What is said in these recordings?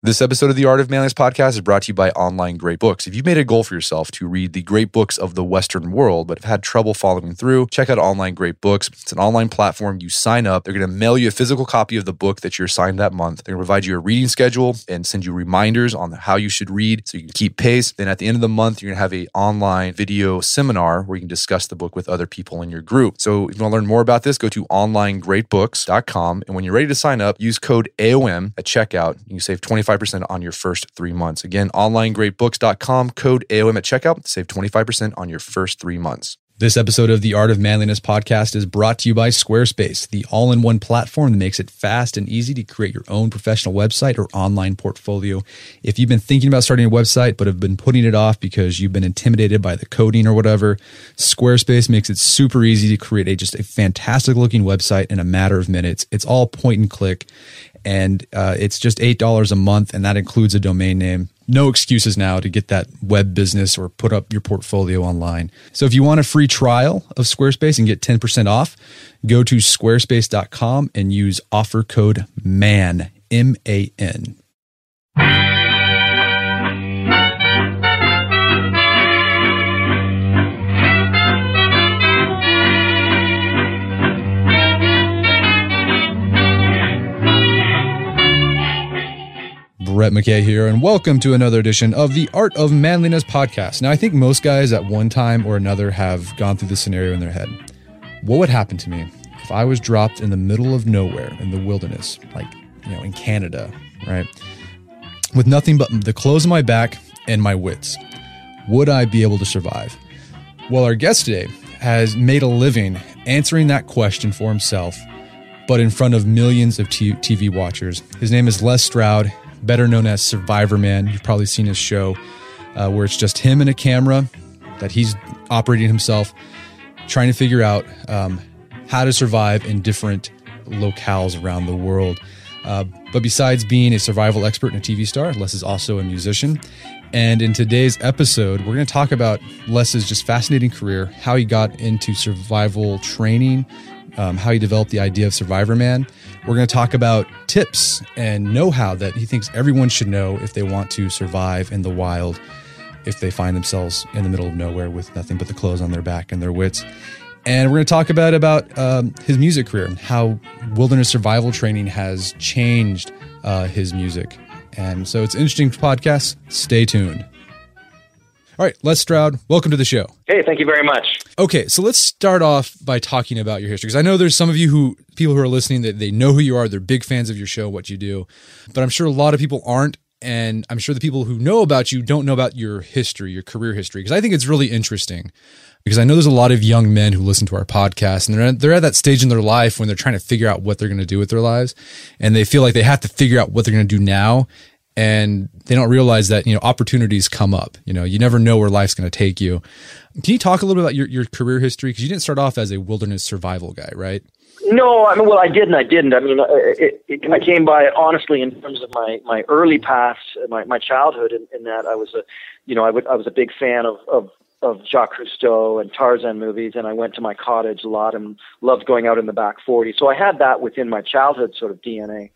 This episode of the Art of Manliness podcast is brought to you by Online Great Books. If you've made a goal for yourself to read the great books of the Western world, but have had trouble following through, check out Online Great Books. It's an online platform. You sign up, they're going to mail you a physical copy of the book that you're assigned that month. They're going to provide you a reading schedule and send you reminders on how you should read so you can keep pace. Then at the end of the month, you're going to have a online video seminar where you can discuss the book with other people in your group. So if you want to learn more about this, go to onlinegreatbooks.com. And when you're ready to sign up, use code AOM at checkout. You can save 25% on your first three months. Again, onlinegreatbooks.com, code AOM at checkout, save 25% on your first three months. This episode of the Art of Manliness podcast is brought to you by Squarespace, the all in one platform that makes it fast and easy to create your own professional website or online portfolio. If you've been thinking about starting a website but have been putting it off because you've been intimidated by the coding or whatever, Squarespace makes it super easy to create a, just a fantastic looking website in a matter of minutes. It's all point and click and uh, it's just $8 a month and that includes a domain name. No excuses now to get that web business or put up your portfolio online. So if you want a free trial of squarespace and get 10% off go to squarespace.com and use offer code man m-a-n Brett McKay here, and welcome to another edition of the Art of Manliness podcast. Now, I think most guys at one time or another have gone through this scenario in their head. What would happen to me if I was dropped in the middle of nowhere in the wilderness, like, you know, in Canada, right? With nothing but the clothes on my back and my wits? Would I be able to survive? Well, our guest today has made a living answering that question for himself, but in front of millions of TV watchers. His name is Les Stroud better known as Survivor Man. You've probably seen his show uh, where it's just him and a camera that he's operating himself, trying to figure out um, how to survive in different locales around the world. Uh, but besides being a survival expert and a TV star, Les is also a musician. And in today's episode, we're going to talk about Les's just fascinating career, how he got into survival training, um, how he developed the idea of Survivor Man. We're going to talk about tips and know how that he thinks everyone should know if they want to survive in the wild, if they find themselves in the middle of nowhere with nothing but the clothes on their back and their wits. And we're going to talk about about um, his music career, how wilderness survival training has changed uh, his music. And so it's an interesting podcast. Stay tuned. All right, Les Stroud, welcome to the show. Hey, thank you very much. Okay, so let's start off by talking about your history because I know there's some of you who people who are listening that they know who you are, they're big fans of your show, what you do, but I'm sure a lot of people aren't, and I'm sure the people who know about you don't know about your history, your career history, because I think it's really interesting. Because I know there's a lot of young men who listen to our podcast, and they're at, they're at that stage in their life when they're trying to figure out what they're going to do with their lives, and they feel like they have to figure out what they're going to do now, and they don't realize that you know opportunities come up. You know you never know where life's going to take you. Can you talk a little bit about your, your career history? Because you didn't start off as a wilderness survival guy right? No i mean well i did and i didn't. I mean uh, it, it, i came by it honestly in terms of my my early past my my childhood in, in that i was a you know i would i was a big fan of of of Jacques Cousteau and Tarzan movies, and I went to my cottage a lot and loved going out in the back 40. So I had that within my childhood sort of DNA.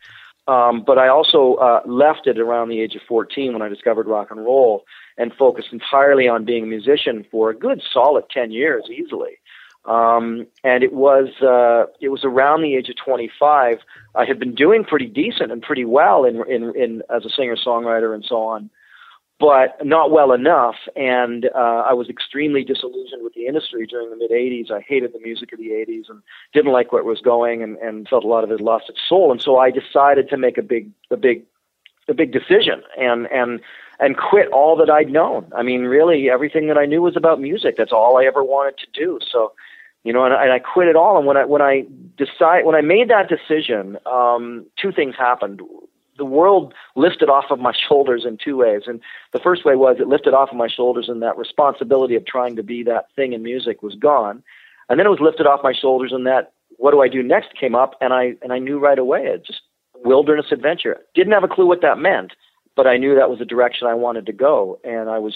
Um, but I also uh, left it around the age of 14 when I discovered rock and roll and focused entirely on being a musician for a good solid 10 years easily. Um, and it was uh, it was around the age of 25. I had been doing pretty decent and pretty well in in, in as a singer songwriter and so on, but not well enough. And uh, I was extremely disillusioned with the industry during the mid 80s. I hated the music of the 80s and didn't like where it was going, and, and felt a lot of it lost its soul. And so I decided to make a big a big a big decision and and and quit all that I'd known. I mean, really, everything that I knew was about music. That's all I ever wanted to do. So you know, and, and I quit it all. And when I when I decide when I made that decision, um, two things happened. The world lifted off of my shoulders in two ways, and the first way was it lifted off of my shoulders, and that responsibility of trying to be that thing in music was gone. And then it was lifted off my shoulders, and that what do I do next came up, and I and I knew right away it just wilderness adventure. Didn't have a clue what that meant, but I knew that was the direction I wanted to go, and I was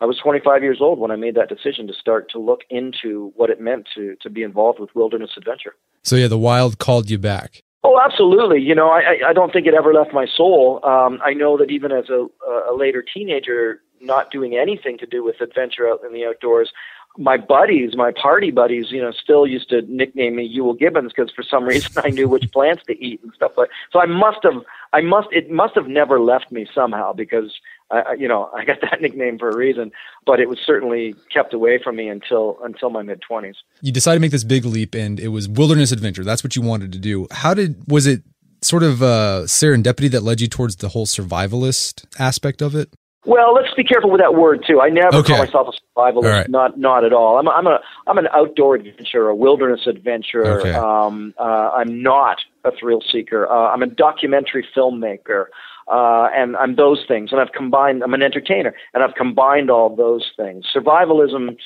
I was 25 years old when I made that decision to start to look into what it meant to to be involved with wilderness adventure. So yeah, the wild called you back. Oh, absolutely. You know, I I don't think it ever left my soul. Um, I know that even as a a later teenager, not doing anything to do with adventure out in the outdoors, my buddies, my party buddies, you know, still used to nickname me Euell Gibbons because for some reason I knew which plants to eat and stuff like. So I must have, I must, it must have never left me somehow because I, you know, I got that nickname for a reason, but it was certainly kept away from me until until my mid twenties. You decided to make this big leap, and it was wilderness adventure. That's what you wanted to do. How did was it sort of uh, serendipity that led you towards the whole survivalist aspect of it? Well, let's be careful with that word too. I never okay. call myself a survivalist. Right. Not not at all. I'm a, I'm a I'm an outdoor adventurer, a wilderness adventurer. Okay. Um, uh, I'm not a thrill seeker. Uh, I'm a documentary filmmaker uh, and I'm those things. And I've combined. I'm an entertainer, and I've combined all those things. Survivalism.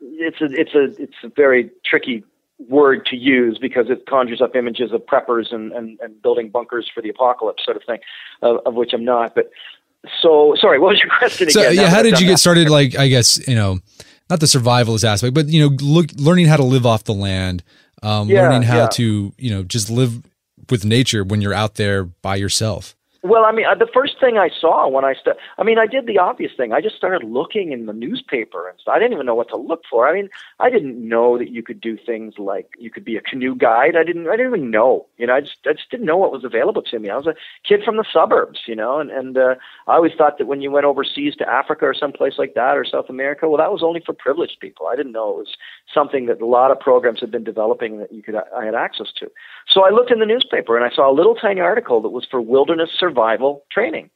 It's a it's a it's a very tricky word to use because it conjures up images of preppers and, and, and building bunkers for the apocalypse sort of thing, of, of which I'm not. But so sorry, what was your question so, again? Yeah, how did you get started? Like, I guess you know, not the survivalist aspect, but you know, look, learning how to live off the land, um, yeah, learning how yeah. to you know just live with nature when you're out there by yourself. Well, I mean, uh, the first thing I saw when I started, I mean, I did the obvious thing. I just started looking in the newspaper and stuff. I didn't even know what to look for. I mean, I didn't know that you could do things like you could be a canoe guide. I didn't, I didn't even know, you know, I just, I just didn't know what was available to me. I was a kid from the suburbs, you know, and, and, uh, I always thought that when you went overseas to Africa or someplace like that or South America, well, that was only for privileged people. I didn't know it was something that a lot of programs had been developing that you could, I had access to. So I looked in the newspaper and I saw a little tiny article that was for wilderness survival training.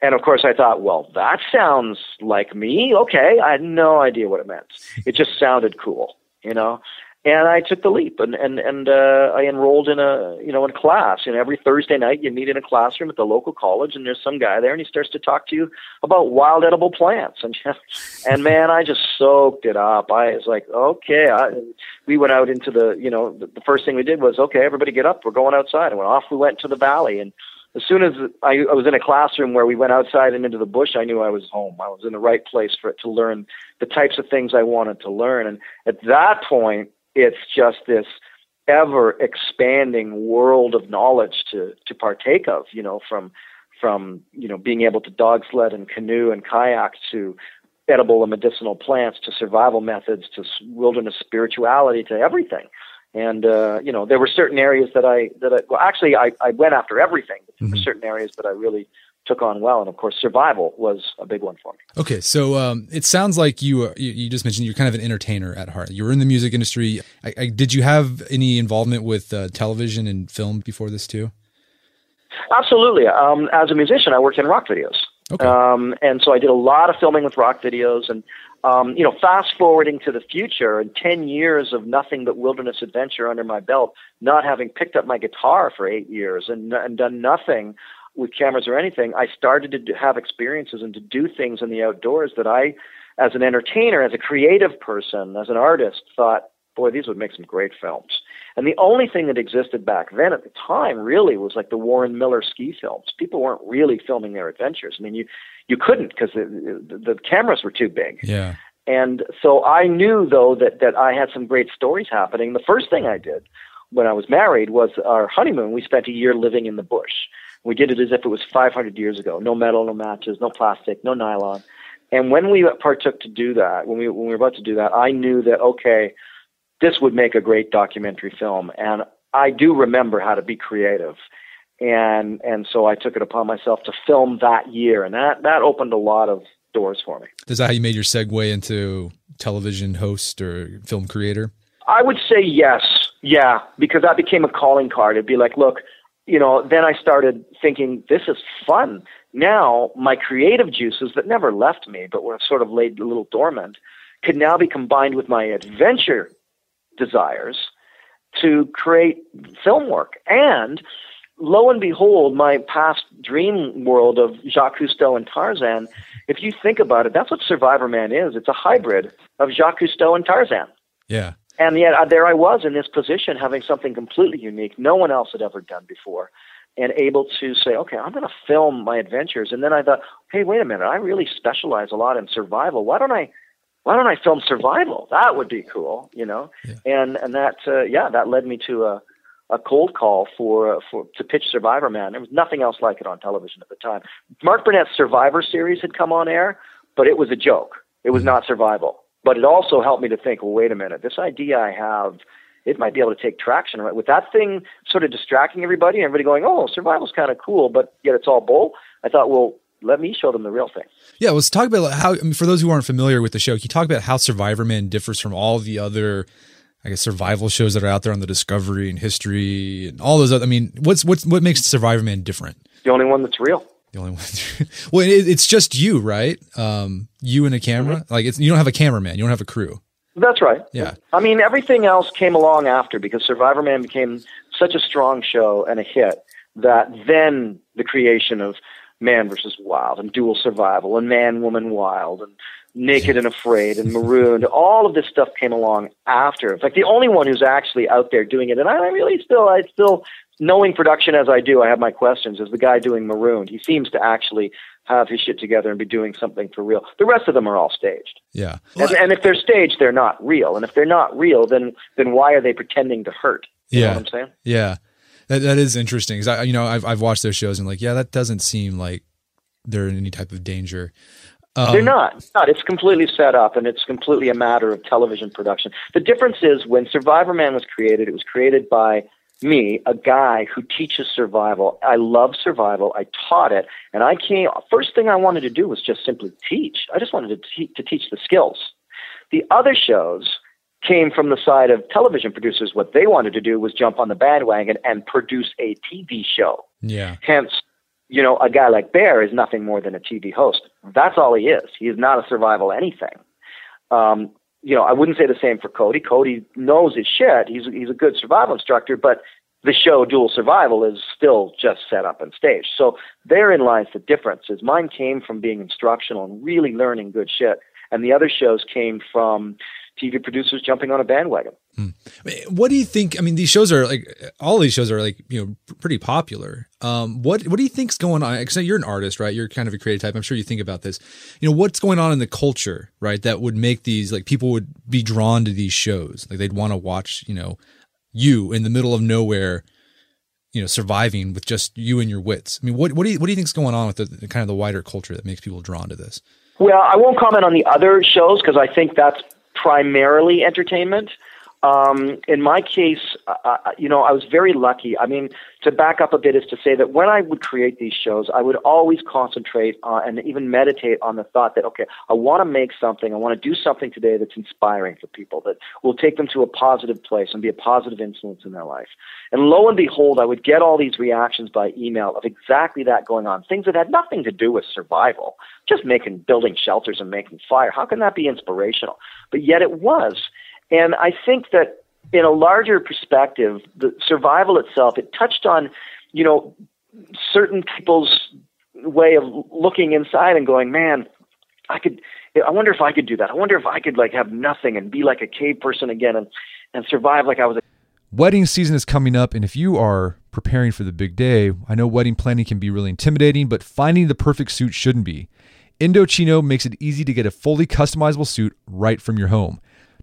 And of course, I thought, well, that sounds like me. Okay, I had no idea what it meant. It just sounded cool, you know and I took the leap and and and uh, I enrolled in a you know in class. And every Thursday night, you meet in a classroom at the local college, and there's some guy there, and he starts to talk to you about wild edible plants. And and man, I just soaked it up. I was like, okay. I, we went out into the you know the, the first thing we did was okay, everybody get up, we're going outside. And went off we went to the valley and. As soon as I, I was in a classroom where we went outside and into the bush, I knew I was home. I was in the right place for it to learn the types of things I wanted to learn. And at that point, it's just this ever expanding world of knowledge to to partake of you know from from you know being able to dog sled and canoe and kayak to edible and medicinal plants to survival methods to wilderness spirituality to everything and uh, you know there were certain areas that I that I well actually I, I went after everything but there were mm-hmm. certain areas that I really took on well. And of course, survival was a big one for me. Okay, so um, it sounds like you, uh, you, you just mentioned you're kind of an entertainer at heart. You were in the music industry. I, I, did you have any involvement with uh, television and film before this too? Absolutely. Um, as a musician, I worked in rock videos. Okay. Um, and so I did a lot of filming with rock videos and um, you know, fast forwarding to the future and 10 years of nothing but wilderness adventure under my belt, not having picked up my guitar for eight years and, and done nothing with cameras or anything, I started to have experiences and to do things in the outdoors that I, as an entertainer, as a creative person, as an artist, thought, boy, these would make some great films. And the only thing that existed back then at the time really was like the Warren Miller ski films. People weren't really filming their adventures. I mean, you you couldn't because the, the, the cameras were too big. Yeah. And so I knew though that that I had some great stories happening. The first thing I did when I was married was our honeymoon. We spent a year living in the bush. We did it as if it was 500 years ago. No metal, no matches, no plastic, no nylon. And when we partook to do that, when we when we were about to do that, I knew that okay, this would make a great documentary film. And I do remember how to be creative. And and so I took it upon myself to film that year, and that that opened a lot of doors for me. Is that how you made your segue into television host or film creator? I would say yes, yeah, because that became a calling card. It'd be like, look, you know. Then I started thinking, this is fun. Now my creative juices that never left me, but were sort of laid a little dormant, could now be combined with my adventure desires to create film work. And lo and behold, my past dream world of Jacques Cousteau and Tarzan, if you think about it, that's what Survivor Man is. It's a hybrid of Jacques Cousteau and Tarzan. Yeah. And yet uh, there I was in this position having something completely unique no one else had ever done before and able to say, okay, I'm going to film my adventures. And then I thought, hey, wait a minute, I really specialize a lot in survival. Why don't I why don't I film survival? That would be cool, you know. Yeah. And and that uh, yeah, that led me to a a cold call for uh, for to pitch Survivor Man. There was nothing else like it on television at the time. Mark Burnett's Survivor series had come on air, but it was a joke. It was mm-hmm. not survival. But it also helped me to think, well, wait a minute, this idea I have, it might be able to take traction. Right? With that thing sort of distracting everybody, and everybody going, oh, survival's kind of cool, but yet it's all bull. I thought, well, let me show them the real thing. Yeah, let's talk about how. I mean, for those who aren't familiar with the show, can you talk about how Survivor Man differs from all the other, I guess, survival shows that are out there on the Discovery and History and all those other. I mean, what's what's what makes Survivor Man different? The only one that's real. The only one. well, it, it's just you, right? Um, you and a camera. Mm-hmm. Like it's you don't have a cameraman. You don't have a crew. That's right. Yeah. I mean, everything else came along after because Survivor Man became such a strong show and a hit that then the creation of Man versus Wild and Dual Survival and Man Woman Wild and Naked and Afraid and Marooned. All of this stuff came along after. In fact, the only one who's actually out there doing it, and I really still, I still, knowing production as I do, I have my questions, is the guy doing Marooned. He seems to actually have his shit together and be doing something for real. The rest of them are all staged. Yeah. Well, and, and, if they're staged, they're not real. And if they're not real, then then why are they pretending to hurt? You yeah. I'm saying? Yeah. That that is interesting because I you know I've I've watched those shows and like yeah that doesn't seem like they're in any type of danger. Um, they're not. Not. It's completely set up and it's completely a matter of television production. The difference is when Survivor Man was created, it was created by me, a guy who teaches survival. I love survival. I taught it, and I came. First thing I wanted to do was just simply teach. I just wanted to, te- to teach the skills. The other shows came from the side of television producers. What they wanted to do was jump on the bandwagon and produce a TV show. Yeah. Hence, you know, a guy like Bear is nothing more than a TV host. That's all he is. He is not a survival anything. Um, you know, I wouldn't say the same for Cody. Cody knows his shit. He's he's a good survival instructor, but the show Dual Survival is still just set up and staged. So therein lies the difference. Is mine came from being instructional and really learning good shit, and the other shows came from TV producers jumping on a bandwagon. Hmm. What do you think? I mean, these shows are like all these shows are like you know pretty popular. Um, what what do you think's going on? Because you're an artist, right? You're kind of a creative type. I'm sure you think about this. You know, what's going on in the culture, right? That would make these like people would be drawn to these shows. Like they'd want to watch. You know, you in the middle of nowhere. You know, surviving with just you and your wits. I mean, what what do you what do you think's going on with the, the kind of the wider culture that makes people drawn to this? Well, I won't comment on the other shows because I think that's primarily entertainment. Um, in my case, uh, you know, I was very lucky. I mean, to back up a bit is to say that when I would create these shows, I would always concentrate on, and even meditate on the thought that, okay, I want to make something, I want to do something today that's inspiring for people, that will take them to a positive place and be a positive influence in their life. And lo and behold, I would get all these reactions by email of exactly that going on, things that had nothing to do with survival, just making, building shelters and making fire. How can that be inspirational? But yet it was. And I think that in a larger perspective, the survival itself, it touched on, you know, certain people's way of looking inside and going, man, I could, I wonder if I could do that. I wonder if I could like have nothing and be like a cave person again and, and survive like I was a Wedding season is coming up, and if you are preparing for the big day, I know wedding planning can be really intimidating, but finding the perfect suit shouldn't be. Indochino makes it easy to get a fully customizable suit right from your home.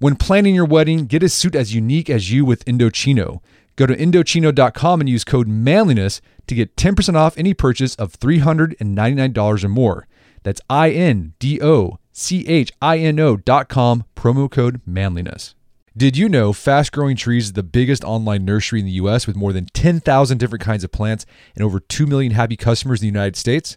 When planning your wedding, get a suit as unique as you with Indochino. Go to Indochino.com and use code manliness to get 10% off any purchase of $399 or more. That's I N D O C H I N O.com, promo code manliness. Did you know Fast Growing Trees is the biggest online nursery in the US with more than 10,000 different kinds of plants and over 2 million happy customers in the United States?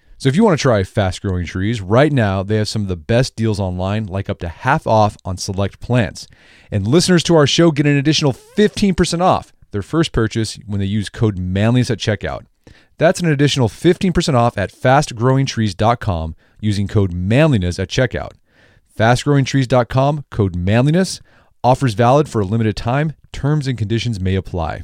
So if you want to try fast growing trees, right now they have some of the best deals online, like up to half off on select plants. And listeners to our show get an additional 15% off their first purchase when they use code manliness at checkout. That's an additional 15% off at fastgrowingtrees.com using code manliness at checkout. Fastgrowingtrees.com, code manliness. Offers valid for a limited time. Terms and conditions may apply.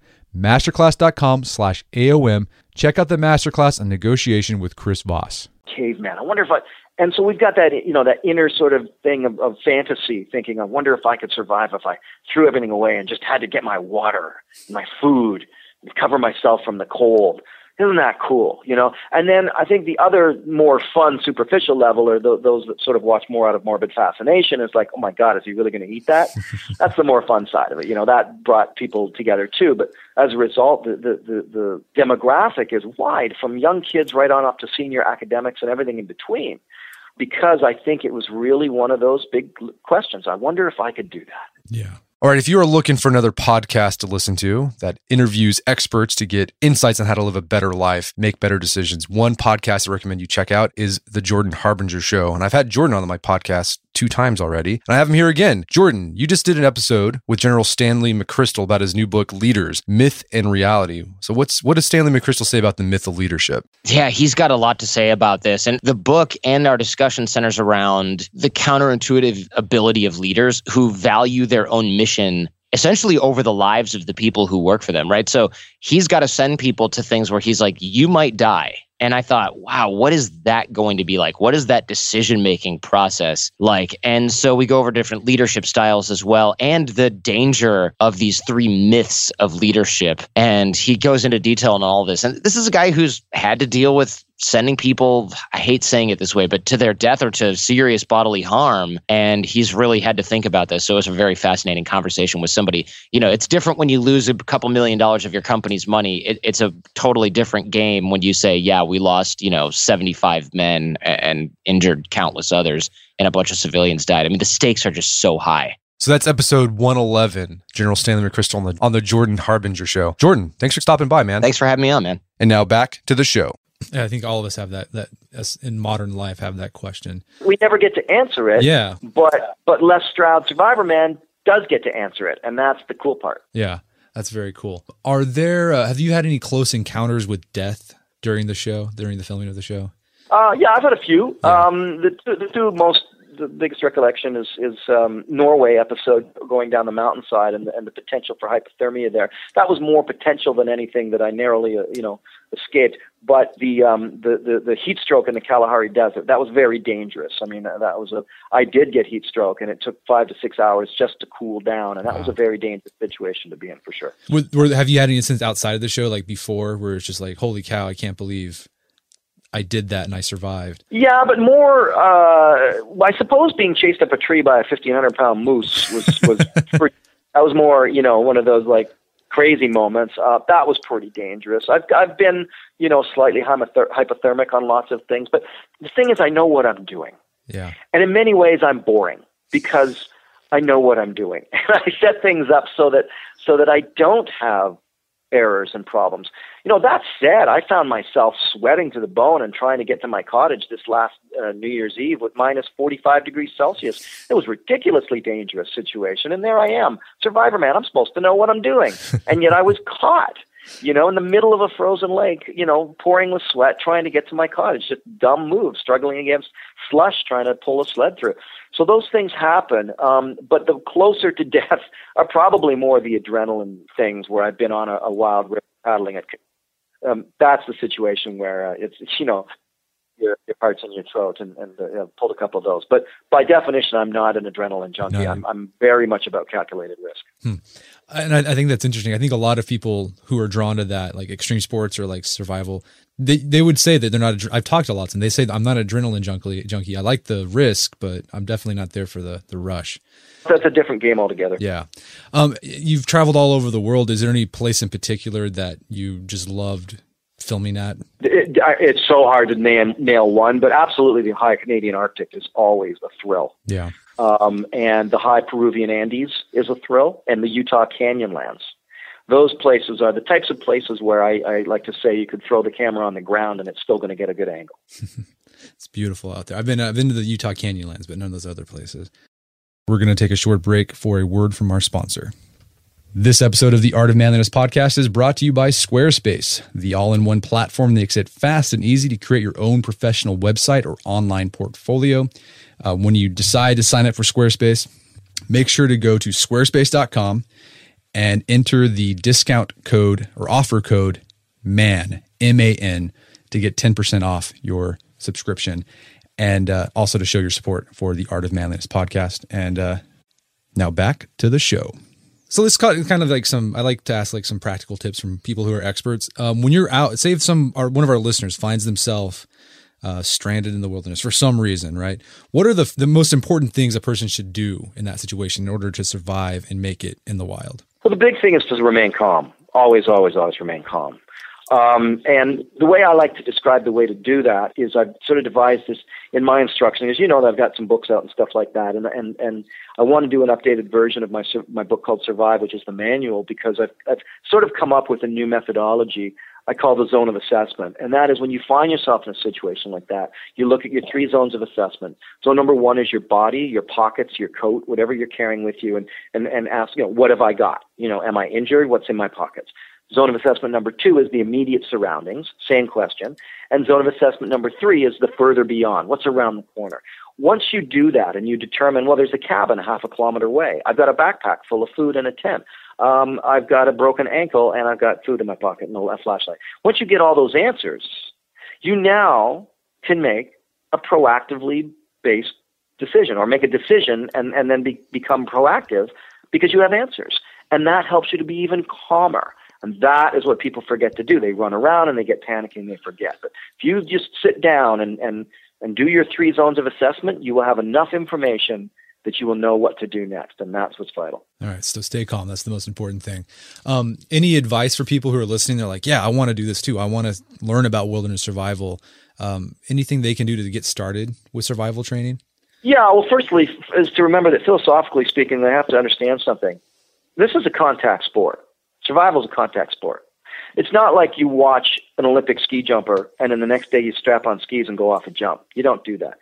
Masterclass.com slash AOM. Check out the masterclass on negotiation with Chris Voss. Caveman. I wonder if I, and so we've got that, you know, that inner sort of thing of, of fantasy thinking, I wonder if I could survive if I threw everything away and just had to get my water, my food, cover myself from the cold. Isn't that cool? You know, and then I think the other more fun, superficial level are th- those that sort of watch more out of morbid fascination. Is like, oh my God, is he really going to eat that? That's the more fun side of it. You know, that brought people together too. But as a result, the, the, the, the demographic is wide from young kids right on up to senior academics and everything in between. Because I think it was really one of those big questions. I wonder if I could do that. Yeah. All right, if you are looking for another podcast to listen to that interviews experts to get insights on how to live a better life, make better decisions, one podcast I recommend you check out is The Jordan Harbinger Show. And I've had Jordan on my podcast two times already. And I have him here again. Jordan, you just did an episode with General Stanley McChrystal about his new book, Leaders Myth and Reality. So, what's what does Stanley McChrystal say about the myth of leadership? Yeah, he's got a lot to say about this. And the book and our discussion centers around the counterintuitive ability of leaders who value their own mission essentially over the lives of the people who work for them, right? So he's got to send people to things where he's like, you might die. And I thought, wow, what is that going to be like? What is that decision making process like? And so we go over different leadership styles as well and the danger of these three myths of leadership. And he goes into detail on all this. And this is a guy who's had to deal with sending people, I hate saying it this way, but to their death or to serious bodily harm. And he's really had to think about this. So it was a very fascinating conversation with somebody. You know, it's different when you lose a couple million dollars of your company's money. It, it's a totally different game when you say, yeah, we lost, you know, 75 men and injured countless others and a bunch of civilians died. I mean, the stakes are just so high. So that's episode 111, General Stanley McChrystal on the, on the Jordan Harbinger show. Jordan, thanks for stopping by, man. Thanks for having me on, man. And now back to the show. I think all of us have that. That us in modern life have that question. We never get to answer it. Yeah, but but Les Stroud, Survivor Man, does get to answer it, and that's the cool part. Yeah, that's very cool. Are there? Uh, have you had any close encounters with death during the show, during the filming of the show? Uh, yeah, I've had a few. Yeah. Um, the, two, the two most the biggest recollection is is um, Norway episode going down the mountainside and and the potential for hypothermia there. That was more potential than anything that I narrowly uh, you know escaped. But the, um, the the the heat stroke in the Kalahari Desert that was very dangerous. I mean that was a I did get heat stroke and it took five to six hours just to cool down, and that wow. was a very dangerous situation to be in for sure. Were, were, have you had any instances outside of the show like before where it's just like holy cow I can't believe I did that and I survived. Yeah, but more, uh, I suppose being chased up a tree by a fifteen hundred pound moose was was pretty, that was more, you know, one of those like crazy moments. Uh, that was pretty dangerous. I've I've been, you know, slightly hypothermic on lots of things, but the thing is, I know what I'm doing. Yeah. And in many ways, I'm boring because I know what I'm doing, and I set things up so that so that I don't have errors and problems. You know, that said, I found myself sweating to the bone and trying to get to my cottage this last uh, New Year's Eve with minus 45 degrees Celsius. It was a ridiculously dangerous situation. And there I am, survivor man. I'm supposed to know what I'm doing. and yet I was caught, you know, in the middle of a frozen lake, you know, pouring with sweat, trying to get to my cottage. Just dumb move, struggling against slush, trying to pull a sled through. So those things happen. Um, but the closer to death are probably more the adrenaline things where I've been on a, a wild river paddling at. Um, that's the situation where uh, it's, it's, you know, your, your heart's in your throat and, and uh, you know, pulled a couple of those. But by definition, I'm not an adrenaline junkie. No. I'm, I'm very much about calculated risk. Hmm. And I, I, think that's interesting. I think a lot of people who are drawn to that, like extreme sports or like survival, they, they would say that they're not. I've talked to lots, and they say I'm not adrenaline junkie. Junkie. I like the risk, but I'm definitely not there for the the rush. That's a different game altogether. Yeah. Um, you've traveled all over the world. Is there any place in particular that you just loved filming at? It, it's so hard to nail, nail one, but absolutely the high Canadian Arctic is always a thrill. Yeah. Um, and the high Peruvian Andes is a thrill, and the Utah Canyonlands those places are the types of places where I, I like to say you could throw the camera on the ground and it's still going to get a good angle. it's beautiful out there. I've been I've been to the Utah Canyonlands, but none of those other places. We're going to take a short break for a word from our sponsor. This episode of the Art of Manliness podcast is brought to you by Squarespace, the all in one platform that makes it fast and easy to create your own professional website or online portfolio. Uh, when you decide to sign up for Squarespace, make sure to go to squarespace.com and enter the discount code or offer code MAN, M A N, to get 10% off your subscription and uh, also to show your support for the Art of Manliness podcast. And uh, now back to the show. So this kind of like some. I like to ask like some practical tips from people who are experts. Um, when you're out, say if some or one of our listeners finds themselves uh, stranded in the wilderness for some reason, right? What are the the most important things a person should do in that situation in order to survive and make it in the wild? Well, the big thing is to remain calm. Always, always, always remain calm. Um, and the way I like to describe the way to do that is I've sort of devised this in my instruction. As you know, I've got some books out and stuff like that, and and and I want to do an updated version of my my book called Survive, which is the manual, because I've I've sort of come up with a new methodology I call the zone of assessment. And that is when you find yourself in a situation like that, you look at your three zones of assessment. Zone number one is your body, your pockets, your coat, whatever you're carrying with you, and, and, and ask, you know, what have I got? You know, am I injured? What's in my pockets? Zone of assessment number two is the immediate surroundings, same question. And zone of assessment number three is the further beyond, what's around the corner. Once you do that and you determine, well, there's a cabin half a kilometer away, I've got a backpack full of food and a tent, um, I've got a broken ankle and I've got food in my pocket and a flashlight. Once you get all those answers, you now can make a proactively based decision or make a decision and, and then be, become proactive because you have answers. And that helps you to be even calmer. And that is what people forget to do. They run around and they get panicky and they forget. But if you just sit down and, and, and do your three zones of assessment, you will have enough information that you will know what to do next. And that's what's vital. All right. So stay calm. That's the most important thing. Um, any advice for people who are listening? They're like, yeah, I want to do this too. I want to learn about wilderness survival. Um, anything they can do to get started with survival training? Yeah. Well, firstly, is to remember that philosophically speaking, they have to understand something. This is a contact sport. Survival is a contact sport. It's not like you watch an Olympic ski jumper and then the next day you strap on skis and go off and jump. You don't do that.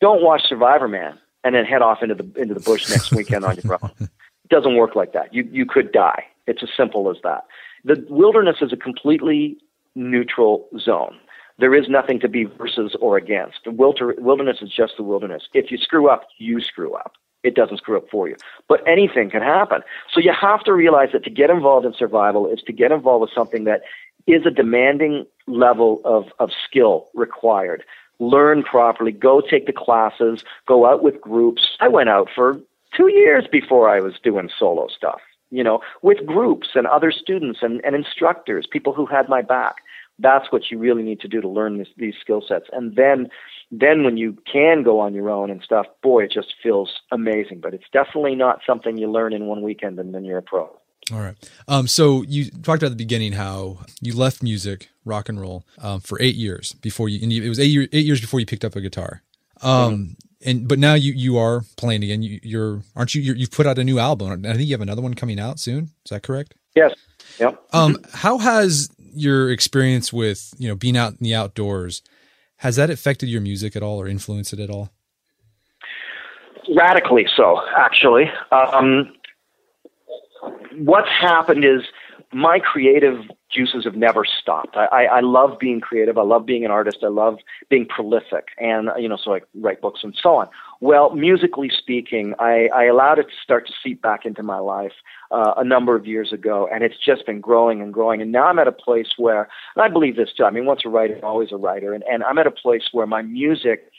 Don't watch Survivor Man and then head off into the into the bush next weekend on your own. It doesn't work like that. You you could die. It's as simple as that. The wilderness is a completely neutral zone. There is nothing to be versus or against. The wilderness is just the wilderness. If you screw up, you screw up it doesn't screw up for you. But anything can happen. So you have to realize that to get involved in survival is to get involved with something that is a demanding level of, of skill required. Learn properly, go take the classes, go out with groups. I went out for two years before I was doing solo stuff, you know, with groups and other students and, and instructors, people who had my back. That's what you really need to do to learn this, these skill sets. And then then when you can go on your own and stuff, boy, it just feels amazing. But it's definitely not something you learn in one weekend and then you're a pro. All right. Um, so you talked about at the beginning how you left music, rock and roll, um, for eight years before you, and you, it was eight, year, eight years before you picked up a guitar. Um, mm-hmm. and, but now you, you are playing again. You, are aren't you, you have put out a new album. I think you have another one coming out soon. Is that correct? Yes. Yep. Um, mm-hmm. how has your experience with, you know, being out in the outdoors, has that affected your music at all or influenced it at all? Radically so, actually. Um, what's happened is my creative juices have never stopped. I, I, I love being creative. I love being an artist. I love being prolific, and you know, so I write books and so on. Well, musically speaking, I, I allowed it to start to seep back into my life uh, a number of years ago, and it's just been growing and growing. And now I'm at a place where, and I believe this too. I mean, once a writer, always a writer, and, and I'm at a place where my music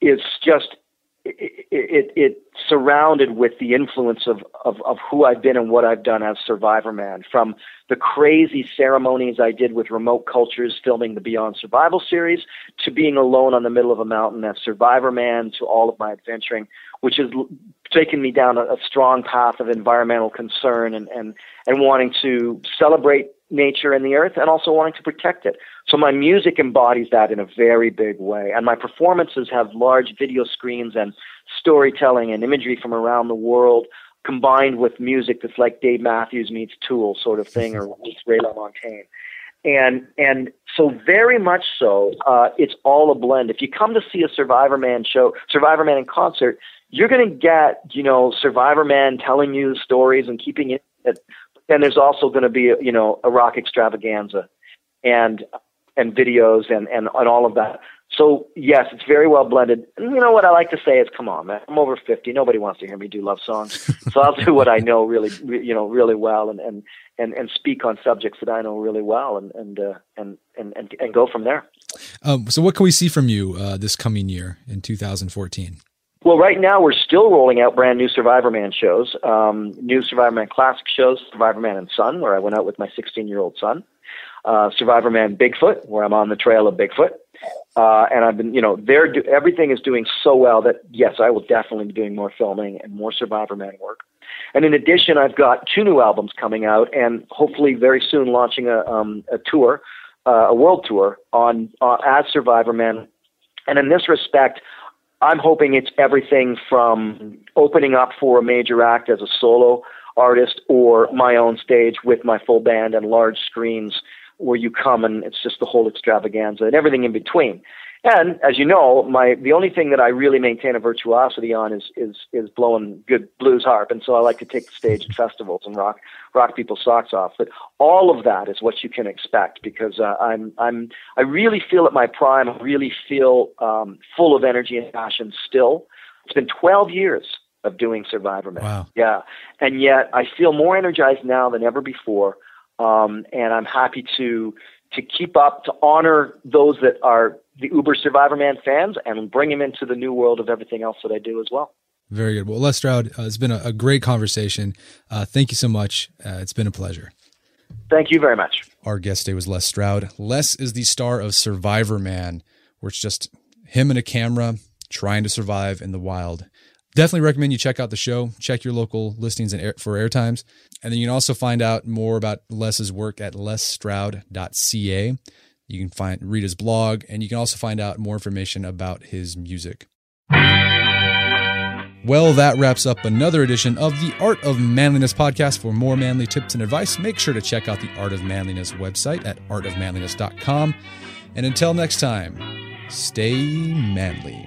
is just it, it, it, surrounded with the influence of, of, of who I've been and what I've done as Survivor Man. From the crazy ceremonies I did with remote cultures filming the Beyond Survival series, to being alone on the middle of a mountain as Survivor Man, to all of my adventuring, which has taken me down a, a strong path of environmental concern and, and, and wanting to celebrate nature and the earth and also wanting to protect it. So my music embodies that in a very big way. And my performances have large video screens and storytelling and imagery from around the world combined with music that's like Dave Matthews meets Tool sort of thing or meets Ray LaMontagne. And and so very much so, uh, it's all a blend. If you come to see a Survivor Man show, Survivor Man in concert, you're going to get you know Survivor Man telling you stories and keeping it. Then there's also going to be you know a rock extravaganza, and and videos and, and, and all of that. So yes, it's very well blended. And you know what I like to say is, come on, man, I'm over 50. Nobody wants to hear me do love songs. so I'll do what I know really, you know, really well and, and, and, and speak on subjects that I know really well and, and, uh, and, and, and, and go from there. Um, so what can we see from you uh, this coming year in 2014? Well, right now we're still rolling out brand new Survivor Man shows, um, new Survivor Man classic shows, Survivor Man and Son, where I went out with my 16 year old son uh, Survivor Man Bigfoot, where I'm on the trail of Bigfoot. Uh, and I've been, you know, they're do- everything is doing so well that yes, I will definitely be doing more filming and more Survivor Man work. And in addition, I've got two new albums coming out, and hopefully very soon launching a, um, a tour, uh, a world tour on uh, as Survivor Man. And in this respect, I'm hoping it's everything from opening up for a major act as a solo artist or my own stage with my full band and large screens where you come and it's just the whole extravaganza and everything in between. And as you know, my the only thing that I really maintain a virtuosity on is is is blowing good blues harp, and so I like to take the stage at festivals and rock rock people's socks off. But all of that is what you can expect because uh, I'm I'm I really feel at my prime. I really feel um, full of energy and passion still. It's been 12 years of doing Survivorman. Wow. Yeah, and yet I feel more energized now than ever before, um, and I'm happy to to keep up to honor those that are the Uber Survivorman fans and bring him into the new world of everything else that I do as well. Very good. Well, Les Stroud, uh, it's been a, a great conversation. Uh, thank you so much. Uh, it's been a pleasure. Thank you very much. Our guest today was Les Stroud. Les is the star of Survivorman, where it's just him and a camera trying to survive in the wild. Definitely recommend you check out the show. Check your local listings and air, for airtimes. And then you can also find out more about Les's work at lesstroud.ca. You can find read his blog, and you can also find out more information about his music. Well, that wraps up another edition of the Art of Manliness podcast. For more manly tips and advice, make sure to check out the Art of Manliness website at artofmanliness.com. And until next time, stay manly.